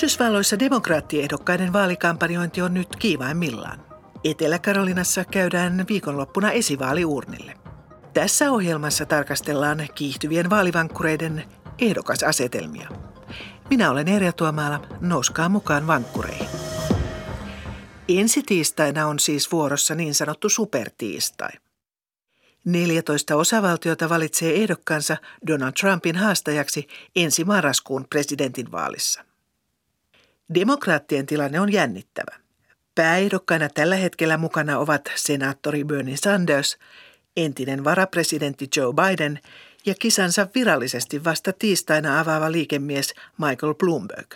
Yhdysvalloissa demokraattiehdokkaiden vaalikampanjointi on nyt kiivaimmillaan. Etelä-Karolinassa käydään viikonloppuna esivaaliurnille. Tässä ohjelmassa tarkastellaan kiihtyvien vaalivankkureiden ehdokasasetelmia. Minä olen Erja Tuomaala, nouskaa mukaan vankkureihin. Ensi tiistaina on siis vuorossa niin sanottu supertiistai. 14 osavaltiota valitsee ehdokkaansa Donald Trumpin haastajaksi ensi marraskuun presidentinvaalissa. Demokraattien tilanne on jännittävä. Pääehdokkaina tällä hetkellä mukana ovat senaattori Bernie Sanders, entinen varapresidentti Joe Biden ja kisansa virallisesti vasta tiistaina avaava liikemies Michael Bloomberg.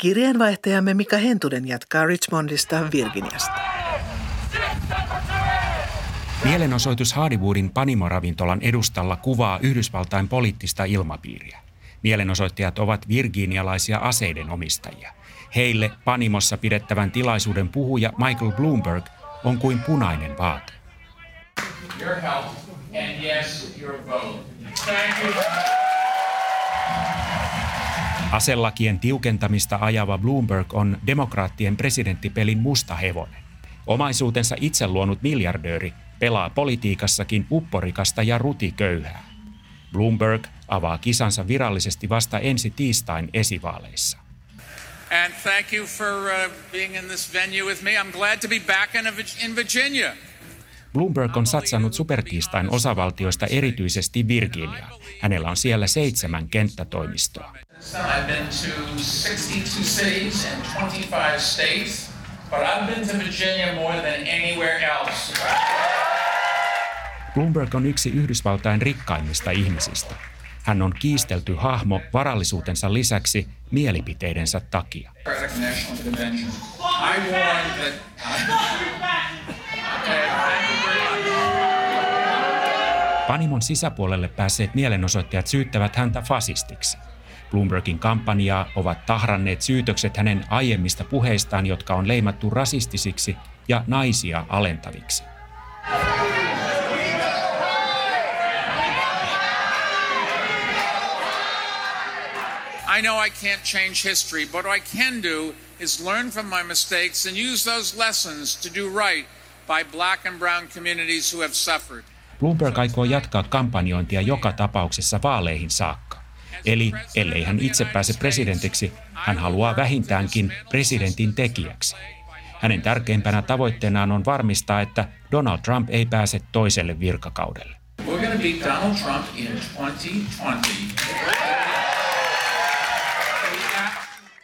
Kirjeenvaihtajamme Mika Hentunen jatkaa Richmondista Virginiasta. Mielenosoitus Hardywoodin Panimo-ravintolan edustalla kuvaa Yhdysvaltain poliittista ilmapiiriä. Mielenosoittajat ovat virginialaisia aseiden omistajia. Heille Panimossa pidettävän tilaisuuden puhuja Michael Bloomberg on kuin punainen vaate. Your help and yes, your vote. Thank you. Aselakien tiukentamista ajava Bloomberg on demokraattien presidenttipelin musta hevonen. Omaisuutensa itse luonut miljardööri pelaa politiikassakin upporikasta ja rutiköyhää. Bloomberg avaa kisansa virallisesti vasta ensi tiistain esivaaleissa. And thank you for uh, being in this venue with me. I'm glad to be back in, in Virginia. Bloomberg on satsannut supertiistain osavaltioista erityisesti Virginiaan. Hänellä on siellä seitsemän kenttätoimistoa. I've been to 62 cities and 25 states, but I've been to Virginia more than anywhere else. Bloomberg on yksi Yhdysvaltain rikkaimmista ihmisistä. Hän on kiistelty hahmo varallisuutensa lisäksi mielipiteidensä takia. Panimon sisäpuolelle päässeet mielenosoittajat syyttävät häntä fasistiksi. Bloombergin kampanjaa ovat tahranneet syytökset hänen aiemmista puheistaan, jotka on leimattu rasistisiksi ja naisia alentaviksi. I know I can't change history, but what I can do is learn from my mistakes and use those lessons to do right by black and brown communities who have suffered. Bloomberg aikoo jatkaa kampanjointia joka tapauksessa vaaleihin saakka. Eli ellei hän itse pääse presidentiksi, hän haluaa vähintäänkin presidentin tekijäksi. Hänen tärkeimpänä tavoitteenaan on varmistaa, että Donald Trump ei pääse toiselle virkakaudelle.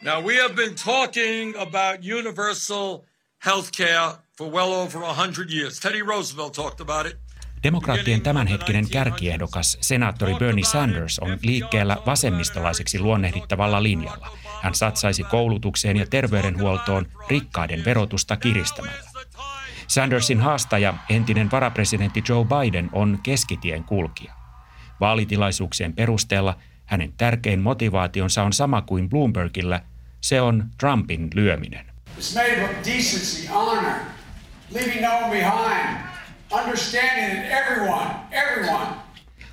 Now we have been talking about universal health care for well over 100 years. Teddy Roosevelt talked about it. Demokraattien tämänhetkinen kärkiehdokas, senaattori Bernie Sanders, on liikkeellä vasemmistolaiseksi luonnehdittavalla linjalla. Hän satsaisi koulutukseen ja terveydenhuoltoon rikkaiden verotusta kiristämällä. Sandersin haastaja, entinen varapresidentti Joe Biden, on keskitien kulkija. Vaalitilaisuuksien perusteella hänen tärkein motivaationsa on sama kuin Bloombergillä, se on Trumpin lyöminen. It's made of decency, honor, leaving no one behind understanding that everyone, everyone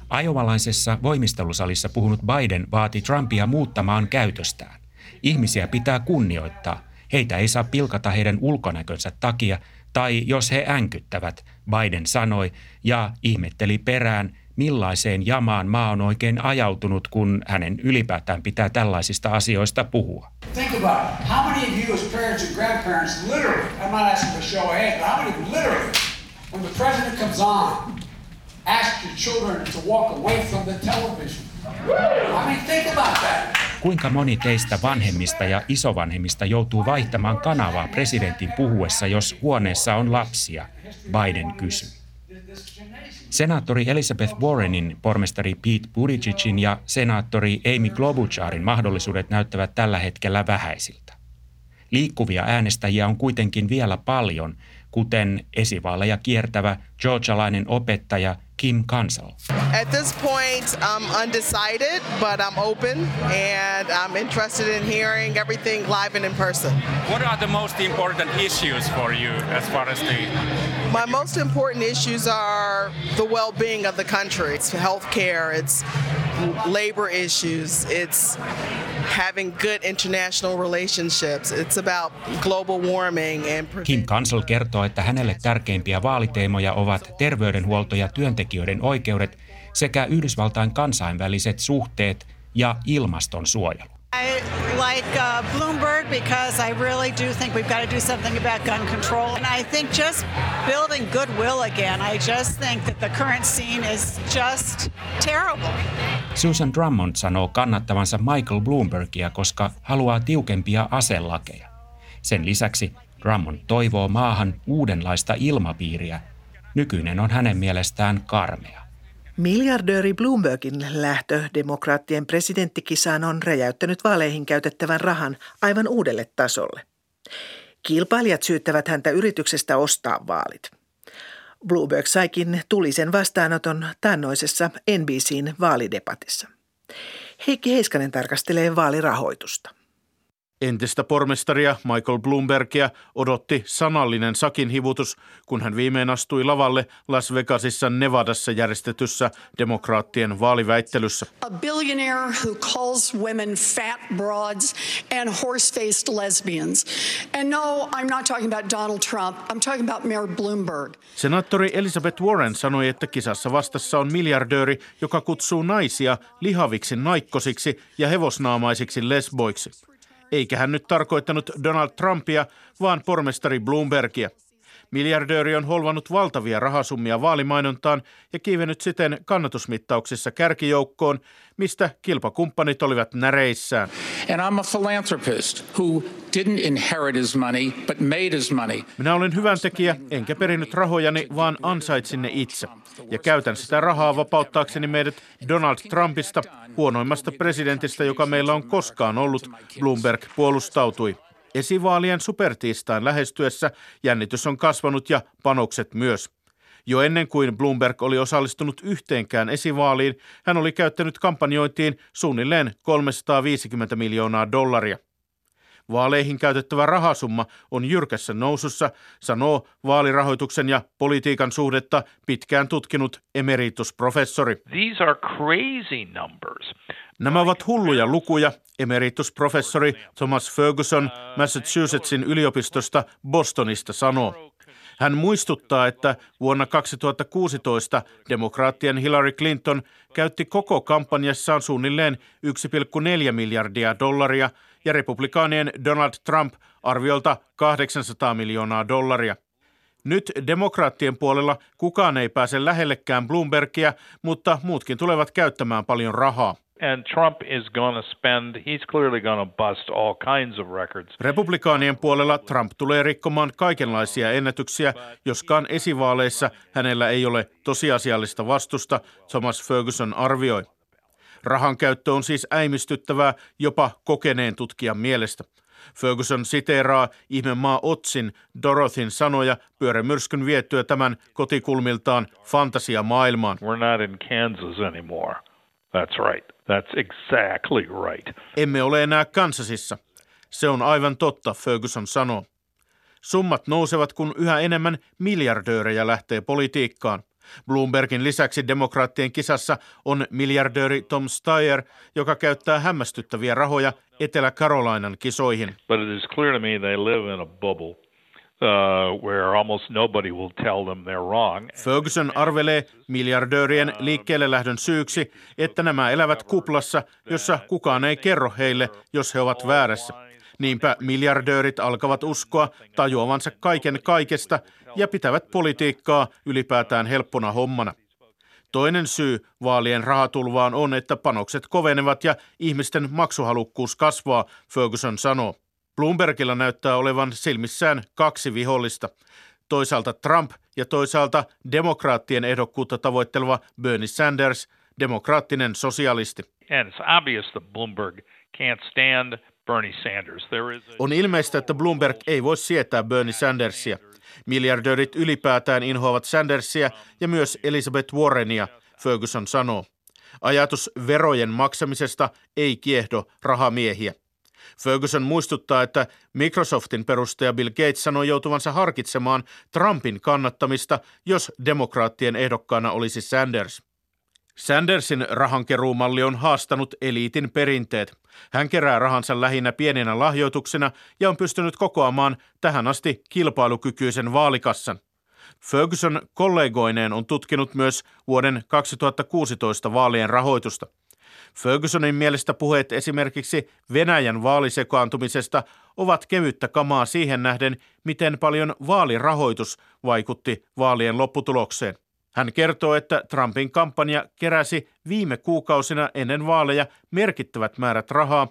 Ajovalaisessa voimistelusalissa puhunut Biden vaati Trumpia muuttamaan käytöstään. Ihmisiä pitää kunnioittaa. Heitä ei saa pilkata heidän ulkonäkönsä takia tai jos he änkyttävät, Biden sanoi ja ihmetteli perään, millaiseen jamaan maa on oikein ajautunut, kun hänen ylipäätään pitää tällaisista asioista puhua. Think about it. How many of you as parents and grandparents literally, I'm not asking for show of hands, but how many literally when the president comes on, ask your children to walk away from the television. I mean, think about that. Kuinka moni teistä vanhemmista ja isovanhemmista joutuu vaihtamaan kanavaa presidentin puhuessa, jos huoneessa on lapsia? Biden kysyi. Senaattori Elizabeth Warrenin, pormestari Pete Buttigiegin ja senaattori Amy Klobucharin mahdollisuudet näyttävät tällä hetkellä vähäisiltä. Liikkuvia äänestäjiä on kuitenkin vielä paljon, kuten esivaaleja kiertävä georgialainen opettaja Kim Kansal. At this point, I'm undecided, but I'm open and I'm interested in hearing everything live and in person. What are the most important issues for you as far as the... My most important issues are the well-being of the country. It's healthcare, it's labor issues. It's having good international relationships. It's about global warming and Kim Kansel kertoo, että hänelle tärkeimpiä vaaliteemoja ovat terveydenhuolto ja työntekijöiden oikeudet sekä Yhdysvaltain kansainväliset suhteet ja ilmastonsuojelu. I like uh, Bloomberg because I really do think we've got to do something about gun control. And I think just building goodwill again, I just think that the current scene is just terrible. Susan Drummond sanoo kannattavansa Michael Bloombergia, koska haluaa tiukempia aselakeja. Sen lisäksi Drummond toivoo maahan uudenlaista ilmapiiriä. Nykyinen on hänen mielestään karmea. Miljardööri Bloombergin lähtö demokraattien presidenttikisaan on räjäyttänyt vaaleihin käytettävän rahan aivan uudelle tasolle. Kilpailijat syyttävät häntä yrityksestä ostaa vaalit. Bloomberg saikin tulisen vastaanoton tannoisessa NBCn vaalidebatissa. Heikki Heiskanen tarkastelee vaalirahoitusta. Entistä pormestaria Michael Bloombergia odotti sanallinen sakin hivutus, kun hän viimein astui lavalle Las Vegasissa Nevadassa järjestetyssä demokraattien vaaliväittelyssä. A billionaire who calls women fat broads and horse-faced lesbians. And no, I'm not talking about Donald Trump. I'm talking about Mayor Bloomberg. Senaattori Elizabeth Warren sanoi, että kisassa vastassa on miljardööri, joka kutsuu naisia lihaviksi naikkosiksi ja hevosnaamaisiksi lesboiksi eikä hän nyt tarkoittanut Donald Trumpia, vaan pormestari Bloombergia. Miljardööri on holvannut valtavia rahasummia vaalimainontaan ja kiivennyt siten kannatusmittauksissa kärkijoukkoon, mistä kilpakumppanit olivat näreissään. And I'm a philanthropist who didn't inherit his money, but made his money. Minä olen hyvän tekijä, enkä perinyt rahojani, vaan ansaitsin ne itse. Ja käytän sitä rahaa vapauttaakseni meidät Donald Trumpista, huonoimmasta presidentistä, joka meillä on koskaan ollut, Bloomberg puolustautui. Esivaalien supertiistain lähestyessä jännitys on kasvanut ja panokset myös. Jo ennen kuin Bloomberg oli osallistunut yhteenkään esivaaliin, hän oli käyttänyt kampanjointiin suunnilleen 350 miljoonaa dollaria. Vaaleihin käytettävä rahasumma on jyrkässä nousussa, sanoo vaalirahoituksen ja politiikan suhdetta pitkään tutkinut emeritusprofessori. These are crazy numbers. Nämä ovat hulluja lukuja, emeritusprofessori Thomas Ferguson Massachusettsin yliopistosta Bostonista sanoo. Hän muistuttaa, että vuonna 2016 demokraattien Hillary Clinton käytti koko kampanjassaan suunnilleen 1,4 miljardia dollaria ja republikaanien Donald Trump arviolta 800 miljoonaa dollaria. Nyt demokraattien puolella kukaan ei pääse lähellekään Bloombergia, mutta muutkin tulevat käyttämään paljon rahaa. And Trump is going to spend, he's clearly going to bust all kinds of records. Republikaanien puolella Trump tulee rikkomaan kaikenlaisia ennätyksiä, joskaan esivaaleissa hänellä ei ole tosiasiallista vastusta, Thomas Ferguson arvioi. Rahan käyttö on siis äimistyttävää jopa kokeneen tutkijan mielestä. Ferguson siteeraa ihmemaa Otsin Dorothyn sanoja pyörämyrskyn viettyä tämän kotikulmiltaan fantasiamaailmaan. We're not in Kansas anymore. That's right. That's exactly right. Emme ole enää Kansasissa. Se on aivan totta, Ferguson sanoo. Summat nousevat, kun yhä enemmän miljardöörejä lähtee politiikkaan – Bloombergin lisäksi demokraattien kisassa on miljardööri Tom Steyer, joka käyttää hämmästyttäviä rahoja Etelä-Carolinan kisoihin. But it is clear to me they live in a bubble. Ferguson arvelee miljardöörien liikkeelle lähdön syyksi, että nämä elävät kuplassa, jossa kukaan ei kerro heille, jos he ovat väärässä. Niinpä miljardöörit alkavat uskoa tajuavansa kaiken kaikesta ja pitävät politiikkaa ylipäätään helppona hommana. Toinen syy vaalien rahatulvaan on, että panokset kovenevat ja ihmisten maksuhalukkuus kasvaa, Ferguson sanoo. Bloombergilla näyttää olevan silmissään kaksi vihollista. Toisaalta Trump ja toisaalta demokraattien ehdokkuutta tavoitteleva Bernie Sanders, demokraattinen sosialisti. And it's obvious that Bloomberg can't stand Bernie Sanders. There is a... On ilmeistä, että Bloomberg ei voi sietää Bernie Sandersia. Miljardöörit ylipäätään inhoavat Sandersia ja myös Elizabeth Warrenia, Ferguson sanoo. Ajatus verojen maksamisesta ei kiehdo rahamiehiä. Ferguson muistuttaa, että Microsoftin perustaja Bill Gates sanoi joutuvansa harkitsemaan Trumpin kannattamista, jos demokraattien ehdokkaana olisi Sanders. Sandersin rahankeruumalli on haastanut eliitin perinteet. Hän kerää rahansa lähinnä pieninä lahjoituksina ja on pystynyt kokoamaan tähän asti kilpailukykyisen vaalikassan. Ferguson kollegoineen on tutkinut myös vuoden 2016 vaalien rahoitusta. Fergusonin mielestä puheet esimerkiksi Venäjän vaalisekaantumisesta ovat kevyttä kamaa siihen nähden, miten paljon vaalirahoitus vaikutti vaalien lopputulokseen. Hän kertoo, että Trumpin kampanja keräsi viime kuukausina ennen vaaleja merkittävät määrät rahaa,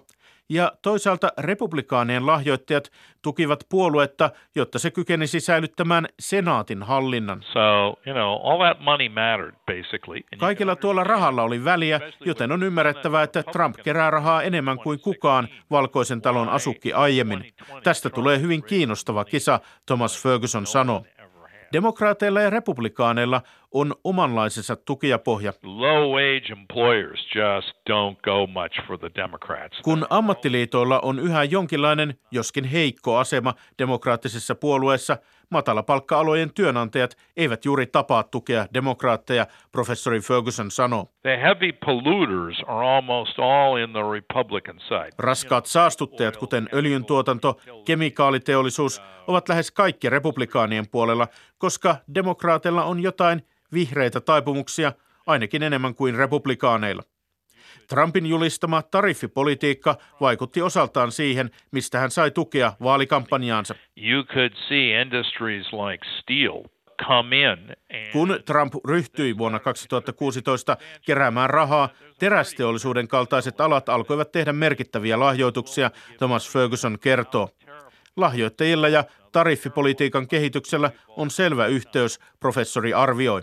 ja toisaalta republikaanien lahjoittajat tukivat puoluetta, jotta se kykenisi säilyttämään senaatin hallinnan. So, you know, all that money mattered, basically. Kaikilla tuolla rahalla oli väliä, joten on ymmärrettävää, että Trump kerää rahaa enemmän kuin kukaan valkoisen talon asukki aiemmin. Tästä tulee hyvin kiinnostava kisa, Thomas Ferguson sanoi. Demokraateilla ja republikaaneilla on omanlaisensa tukijapohja. Kun ammattiliitoilla on yhä jonkinlainen, joskin heikko asema demokraattisessa puolueessa, matalapalkka-alojen työnantajat eivät juuri tapaa tukea demokraatteja, professori Ferguson sanoo. The heavy polluters are almost all in the Republican side. Raskaat saastuttajat, kuten öljyntuotanto, kemikaaliteollisuus, ovat lähes kaikki republikaanien puolella, koska demokraateilla on jotain vihreitä taipumuksia, ainakin enemmän kuin republikaaneilla. Trumpin julistama tariffipolitiikka vaikutti osaltaan siihen, mistä hän sai tukea vaalikampanjaansa. You could see industries like steel kun Trump ryhtyi vuonna 2016 keräämään rahaa, terästeollisuuden kaltaiset alat alkoivat tehdä merkittäviä lahjoituksia, Thomas Ferguson kertoo. Lahjoittajilla ja tariffipolitiikan kehityksellä on selvä yhteys, professori arvioi.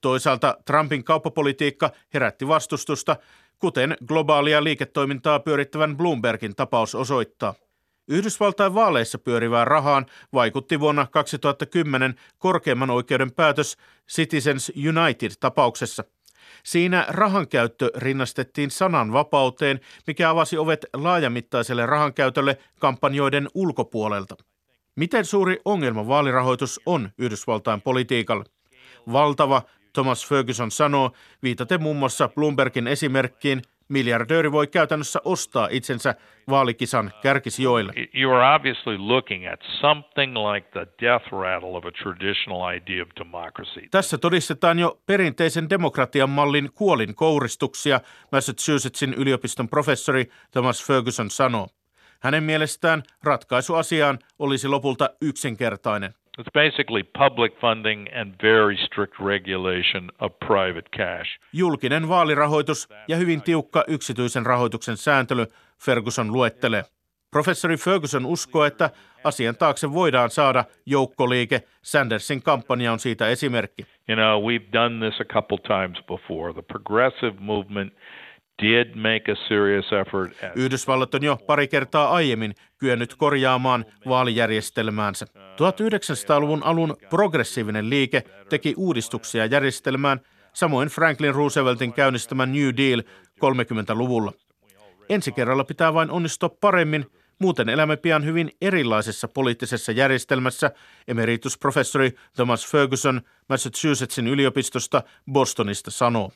Toisaalta Trumpin kauppapolitiikka herätti vastustusta, kuten globaalia liiketoimintaa pyörittävän Bloombergin tapaus osoittaa. Yhdysvaltain vaaleissa pyörivään rahaan vaikutti vuonna 2010 korkeimman oikeuden päätös Citizens United-tapauksessa. Siinä rahankäyttö rinnastettiin sananvapauteen, mikä avasi ovet laajamittaiselle rahankäytölle kampanjoiden ulkopuolelta. Miten suuri ongelma vaalirahoitus on Yhdysvaltain politiikalle? Valtava, Thomas Ferguson sanoo, viitaten muun muassa Bloombergin esimerkkiin, miljardööri voi käytännössä ostaa itsensä vaalikisan kärkisijoille. You are obviously looking at something like the death rattle of a traditional idea of democracy. Tässä todistetaan jo perinteisen demokratian mallin kuolin kouristuksia, Massachusettsin yliopiston professori Thomas Ferguson sanoo. Hänen mielestään ratkaisu asiaan olisi lopulta yksinkertainen. It's basically public funding and very strict regulation of private cash. Julkinen vaalirahoitus ja hyvin tiukka yksityisen rahoituksen sääntely, Ferguson luettelee. Professori Ferguson uskoo, että asian taakse voidaan saada joukkoliike. Sandersin kampanja on siitä esimerkki. You know, we've done this a couple times before. The progressive movement did make a serious effort. Yhdysvallat on jo pari kertaa aiemmin kyennyt korjaamaan vaalijärjestelmäänsä. 1900-luvun alun progressiivinen liike teki uudistuksia järjestelmään, samoin Franklin Rooseveltin käynnistämä New Deal 30-luvulla. Ensi kerralla pitää vain onnistua paremmin, muuten elämme pian hyvin erilaisessa poliittisessa järjestelmässä, emeritusprofessori Thomas Ferguson Massachusettsin yliopistosta Bostonista sanoo.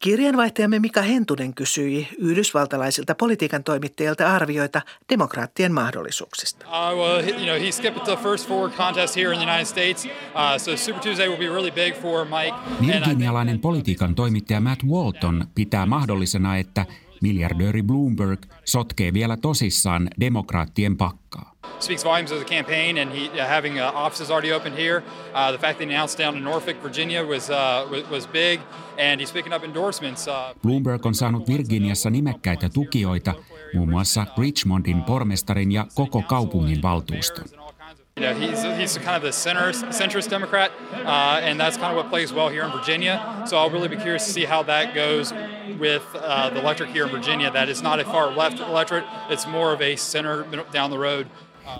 Kirjanvaihtajamme Mika Hentunen kysyi yhdysvaltalaisilta politiikan toimittajilta arvioita demokraattien mahdollisuuksista. Uh, well, you know, he skipped the first four contests here in the United States, uh, so Super Tuesday will be really big for Mike. Virginialainen politiikan toimittaja Matt Walton pitää mahdollisena, että miljardööri Bloomberg sotkee vielä tosissaan demokraattien pakkaa. Speaks volumes of the campaign and he uh, having uh, offices already opened here. Uh, the fact that he announced down in Norfolk, Virginia was uh, was big and he's picking up endorsements. Uh, Bloomberg on saanut Virginiassa nimekkäitä tukijoita, muun muassa Richmondin pormestarin ja koko kaupungin valtuuston. You know, he's, he's kind of the center, centrist Democrat, uh, and that's kind of what plays well here in Virginia. So I'll really be curious to see how that goes with uh, the electorate here in Virginia. That is not a far left electorate; it's more of a center down the road.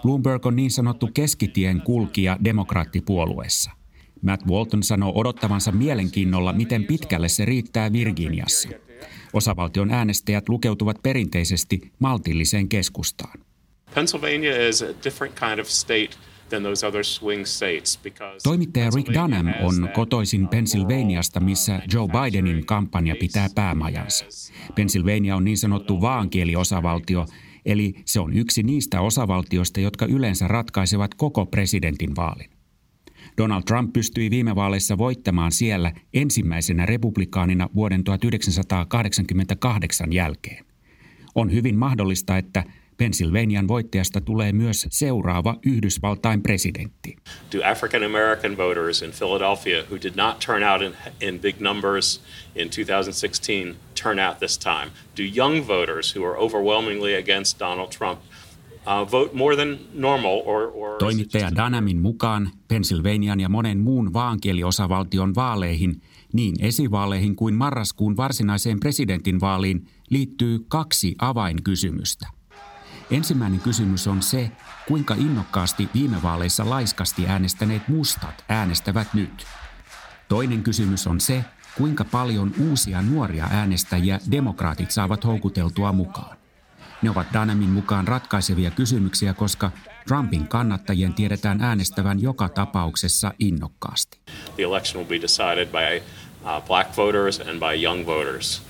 Bloomberg on niin sanottu keskitien kulkija demokraattipuolueessa. Matt Walton sanoo odottavansa mielenkiinnolla, miten pitkälle se riittää Virginiassa. Osavaltion äänestäjät lukeutuvat perinteisesti maltilliseen keskustaan. Pennsylvania is a different kind of state Toimittaja Rick Dunham on kotoisin Pennsylvaniasta, missä Joe Bidenin kampanja pitää päämajansa. Pennsylvania on niin sanottu vaankieliosavaltio, eli se on yksi niistä osavaltioista, jotka yleensä ratkaisevat koko presidentin vaalin. Donald Trump pystyi viime vaaleissa voittamaan siellä ensimmäisenä republikaanina vuoden 1988 jälkeen. On hyvin mahdollista, että Pennsylvanian voittajasta tulee myös seuraava Yhdysvaltain presidentti. Do African American voters in Philadelphia who did not turn out in, in big numbers in 2016 turn out this time? Do young voters who are overwhelmingly against Donald Trump uh, vote more than normal or, or Toimittaja Danamin mukaan Pennsylvanian ja monen muun vaankieliosavaltion vaaleihin, niin esivaaleihin kuin marraskuun varsinaiseen presidentinvaaliin, liittyy kaksi avainkysymystä – Ensimmäinen kysymys on se, kuinka innokkaasti viime vaaleissa laiskasti äänestäneet mustat äänestävät nyt. Toinen kysymys on se, kuinka paljon uusia nuoria äänestäjiä demokraatit saavat houkuteltua mukaan. Ne ovat Danamin mukaan ratkaisevia kysymyksiä, koska Trumpin kannattajien tiedetään äänestävän joka tapauksessa innokkaasti. The election will be decided by uh, black voters and by young voters.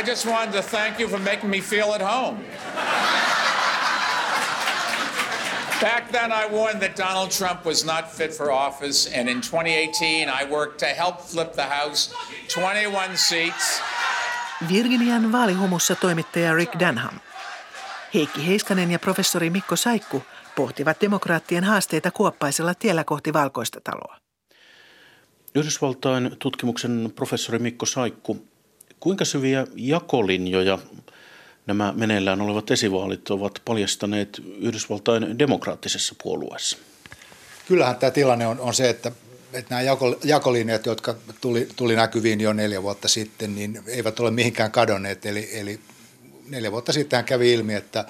I just wanted to thank you for making me feel at home. Back then, I warned that Donald Trump was not fit for office, and in 2018, I worked to help flip the House 21 seats. Virginian vaalihumussa toimittaja Rick Danham. Heikki Heiskanen ja professori Mikko Saikku pohtivat demokraattien haasteita kuoppaisella tiellä kohti valkoista taloa. Yhdysvaltain tutkimuksen professori Mikko Saikku Kuinka syviä jakolinjoja nämä meneillään olevat esivaalit ovat paljastaneet Yhdysvaltain demokraattisessa puolueessa? Kyllähän tämä tilanne on, on se, että, että nämä jako, jakolinjat, jotka tuli, tuli näkyviin jo neljä vuotta sitten, niin eivät ole mihinkään kadonneet. Eli, eli neljä vuotta sitten kävi ilmi, että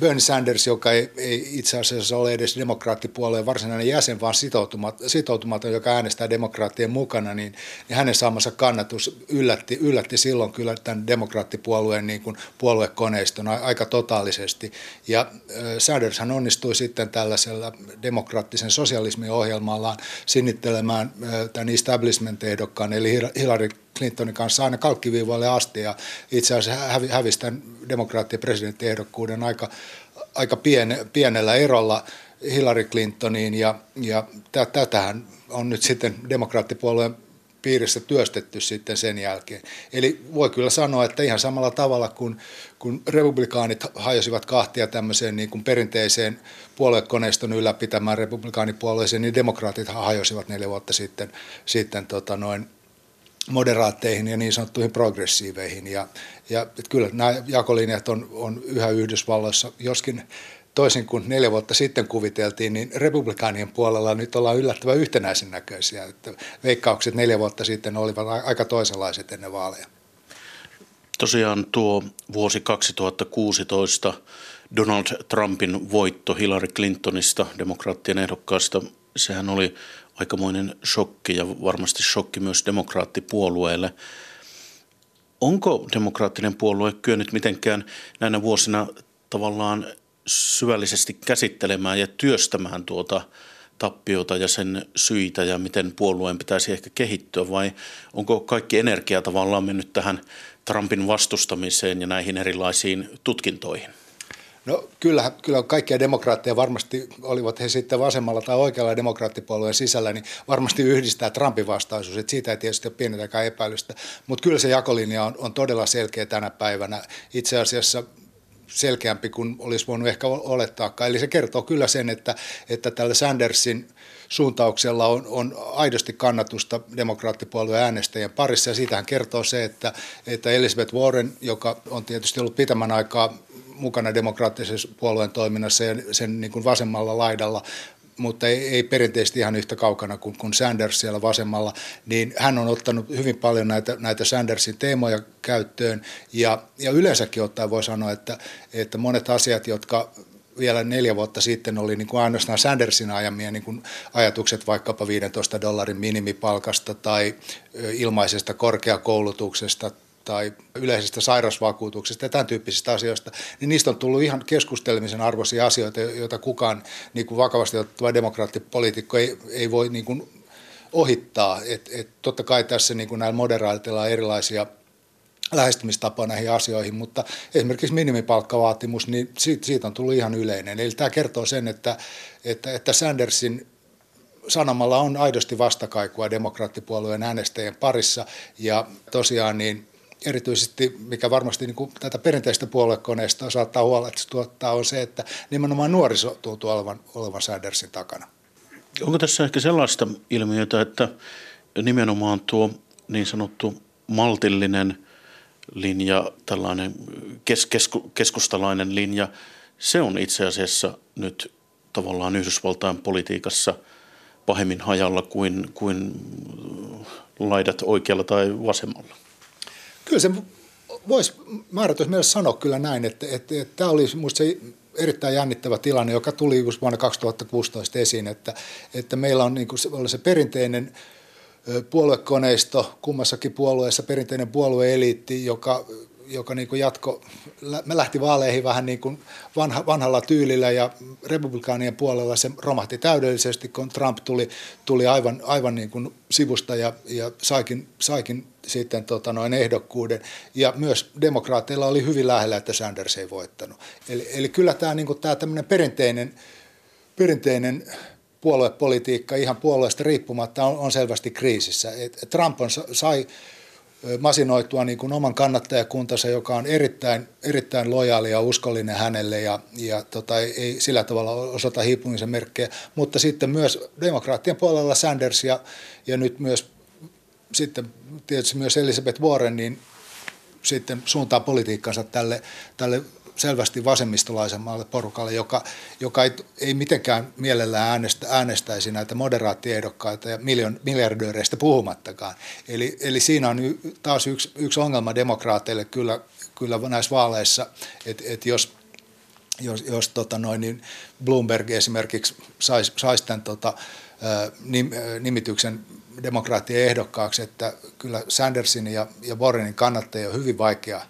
Bernie Sanders, joka ei, ei itse asiassa ole edes demokraattipuolueen varsinainen jäsen, vaan sitoutumaton, sitoutumaton joka äänestää demokraattien mukana, niin, niin hänen saamansa kannatus yllätti, yllätti silloin kyllä tämän demokraattipuolueen niin kuin puoluekoneiston aika totaalisesti. Ja Sanders hän onnistui sitten tällaisella demokraattisen sosialismin ohjelmallaan sinnittelemään tämän establishment-ehdokkaan, eli Hillary Clintonin kanssa aina kalkkiviivalle asti ja itse asiassa hävisi tämän demokraattien presidenttiehdokkuuden aika, aika piene, pienellä erolla Hillary Clintoniin ja, ja tätähän on nyt sitten demokraattipuolueen piirissä työstetty sitten sen jälkeen. Eli voi kyllä sanoa, että ihan samalla tavalla kuin, kun republikaanit hajosivat kahtia tämmöiseen niin kuin perinteiseen puoluekoneiston ylläpitämään republikaanipuolueeseen, niin demokraatit hajosivat neljä vuotta sitten, sitten tota noin moderaatteihin ja niin sanottuihin progressiiveihin. Ja, ja kyllä nämä jakolinjat on, on yhä Yhdysvalloissa, joskin toisin kuin neljä vuotta sitten kuviteltiin, niin republikaanien puolella nyt ollaan yllättävän yhtenäisen näköisiä. Että veikkaukset neljä vuotta sitten olivat aika toisenlaiset ennen vaaleja. Tosiaan tuo vuosi 2016 Donald Trumpin voitto Hillary Clintonista, demokraattien ehdokkaasta, sehän oli aikamoinen shokki ja varmasti shokki myös demokraattipuolueelle. Onko demokraattinen puolue kyennyt mitenkään näinä vuosina tavallaan syvällisesti käsittelemään ja työstämään tuota tappiota ja sen syitä ja miten puolueen pitäisi ehkä kehittyä vai onko kaikki energia tavallaan mennyt tähän Trumpin vastustamiseen ja näihin erilaisiin tutkintoihin? No kyllä, kyllä kaikkia demokraatteja varmasti, olivat he sitten vasemmalla tai oikealla demokraattipuolueen sisällä, niin varmasti yhdistää Trumpin vastaisuus, että siitä ei tietysti ole pienetäkään epäilystä. Mutta kyllä se jakolinja on, on todella selkeä tänä päivänä. Itse asiassa selkeämpi kuin olisi voinut ehkä olettaakaan. Eli se kertoo kyllä sen, että, että tällä Sandersin suuntauksella on, on aidosti kannatusta demokraattipuolueen äänestäjien parissa. Ja siitähän kertoo se, että, että Elizabeth Warren, joka on tietysti ollut pitämän aikaa mukana demokraattisessa puolueen toiminnassa ja sen niin kuin vasemmalla laidalla, mutta ei, ei perinteisesti ihan yhtä kaukana kuin, kuin Sanders siellä vasemmalla, niin hän on ottanut hyvin paljon näitä, näitä Sandersin teemoja käyttöön. Ja, ja yleensäkin ottaen voi sanoa, että, että monet asiat, jotka vielä neljä vuotta sitten oli niin kuin ainoastaan Sandersin ajamia niin kuin ajatukset vaikkapa 15 dollarin minimipalkasta tai ilmaisesta korkeakoulutuksesta tai yleisestä sairausvakuutuksesta ja tämän tyyppisistä asioista, niin niistä on tullut ihan keskustelemisen arvoisia asioita, joita kukaan niin kuin vakavasti ottava demokraattipoliitikko ei, ei voi niin kuin ohittaa. Et, et totta kai tässä niin kuin näillä moderaatilla on erilaisia lähestymistapoja näihin asioihin, mutta esimerkiksi minimipalkkavaatimus, niin siitä, siitä on tullut ihan yleinen. Eli tämä kertoo sen, että, että, että Sandersin sanomalla on aidosti vastakaikua demokraattipuolueen äänestäjien parissa ja tosiaan niin erityisesti, mikä varmasti niin kuin tätä perinteistä puoluekoneistoa saattaa huolestuttaa, on se, että nimenomaan nuoriso tuntuu olevan, olevan Sandersin takana. Onko tässä ehkä sellaista ilmiötä, että nimenomaan tuo niin sanottu maltillinen linja, tällainen kes, kesku, keskustalainen linja, se on itse asiassa nyt tavallaan Yhdysvaltain politiikassa pahemmin hajalla kuin, kuin laidat oikealla tai vasemmalla? Kyllä se voisi määrätysmielessä sanoa kyllä näin, että, että, että tämä oli minusta se erittäin jännittävä tilanne, joka tuli just vuonna 2016 esiin, että, että meillä on niin kuin se, se perinteinen puoluekoneisto, kummassakin puolueessa perinteinen puolueeliitti, joka joka niin kuin jatko, me lähti vaaleihin vähän niin kuin vanha, vanhalla tyylillä ja republikaanien puolella se romahti täydellisesti, kun Trump tuli, tuli aivan, aivan niin kuin sivusta ja, ja saikin, saikin sitten tota noin ehdokkuuden. Ja myös demokraateilla oli hyvin lähellä, että Sanders ei voittanut. Eli, eli kyllä tämä, niin kuin, tämä tämmöinen perinteinen, perinteinen puoluepolitiikka ihan puolueesta riippumatta on, on selvästi kriisissä. Et Trump on, sai masinoitua niin kuin oman kannattajakuntansa, joka on erittäin, erittäin lojaali ja uskollinen hänelle ja, ja tota, ei sillä tavalla osata hiipumisen merkkejä, mutta sitten myös demokraattien puolella Sanders ja, ja nyt myös sitten tietysti myös Elizabeth Warren, niin sitten suuntaa politiikkansa tälle, tälle selvästi vasemmistolaisemmalle porukalle, joka, joka ei, ei mitenkään mielellään äänestä, äänestäisi näitä moderaattiehdokkaita ja miljon, miljardööreistä puhumattakaan. Eli, eli siinä on taas yksi, yksi ongelma demokraateille kyllä, kyllä näissä vaaleissa, että et jos jos, jos tota noin, niin Bloomberg esimerkiksi saisi sais tämän tota, nim, nimityksen demokraattien ehdokkaaksi, että kyllä Sandersin ja, ja Warrenin kannattajia on hyvin vaikea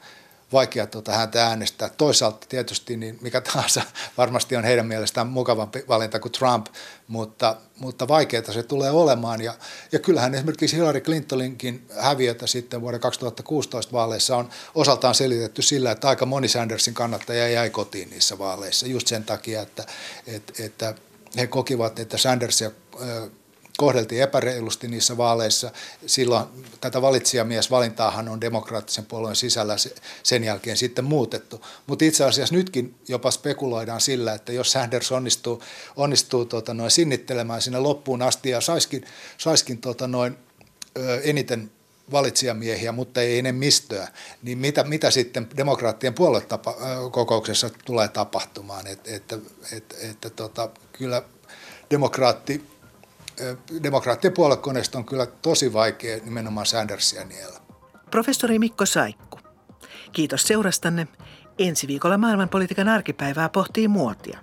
vaikea tuota häntä äänestää. Toisaalta tietysti niin mikä tahansa varmasti on heidän mielestään mukavampi valinta kuin Trump, mutta, mutta vaikeaa se tulee olemaan. Ja, ja kyllähän esimerkiksi Hillary Clintoninkin häviötä sitten vuoden 2016 vaaleissa on osaltaan selitetty sillä, että aika moni Sandersin kannattaja jäi kotiin niissä vaaleissa just sen takia, että, että, että he kokivat, että Sandersia kohdeltiin epäreilusti niissä vaaleissa. Silloin tätä valitsijamiesvalintaahan on demokraattisen puolueen sisällä sen jälkeen sitten muutettu. Mutta itse asiassa nytkin jopa spekuloidaan sillä, että jos Sanders onnistuu, onnistuu tota noin sinnittelemään sinne loppuun asti ja saiskin, saiskin tota noin, ö, eniten valitsijamiehiä, mutta ei enemmistöä, niin mitä, mitä sitten demokraattien puoluekokouksessa tulee tapahtumaan? Et, että, että, että tota, kyllä demokraatti demokraattien puoluekoneesta on kyllä tosi vaikea nimenomaan Sandersia niellä. Professori Mikko Saikku. Kiitos seurastanne. Ensi viikolla maailmanpolitiikan arkipäivää pohtii muotia.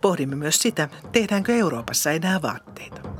Pohdimme myös sitä, tehdäänkö Euroopassa enää vaatteita.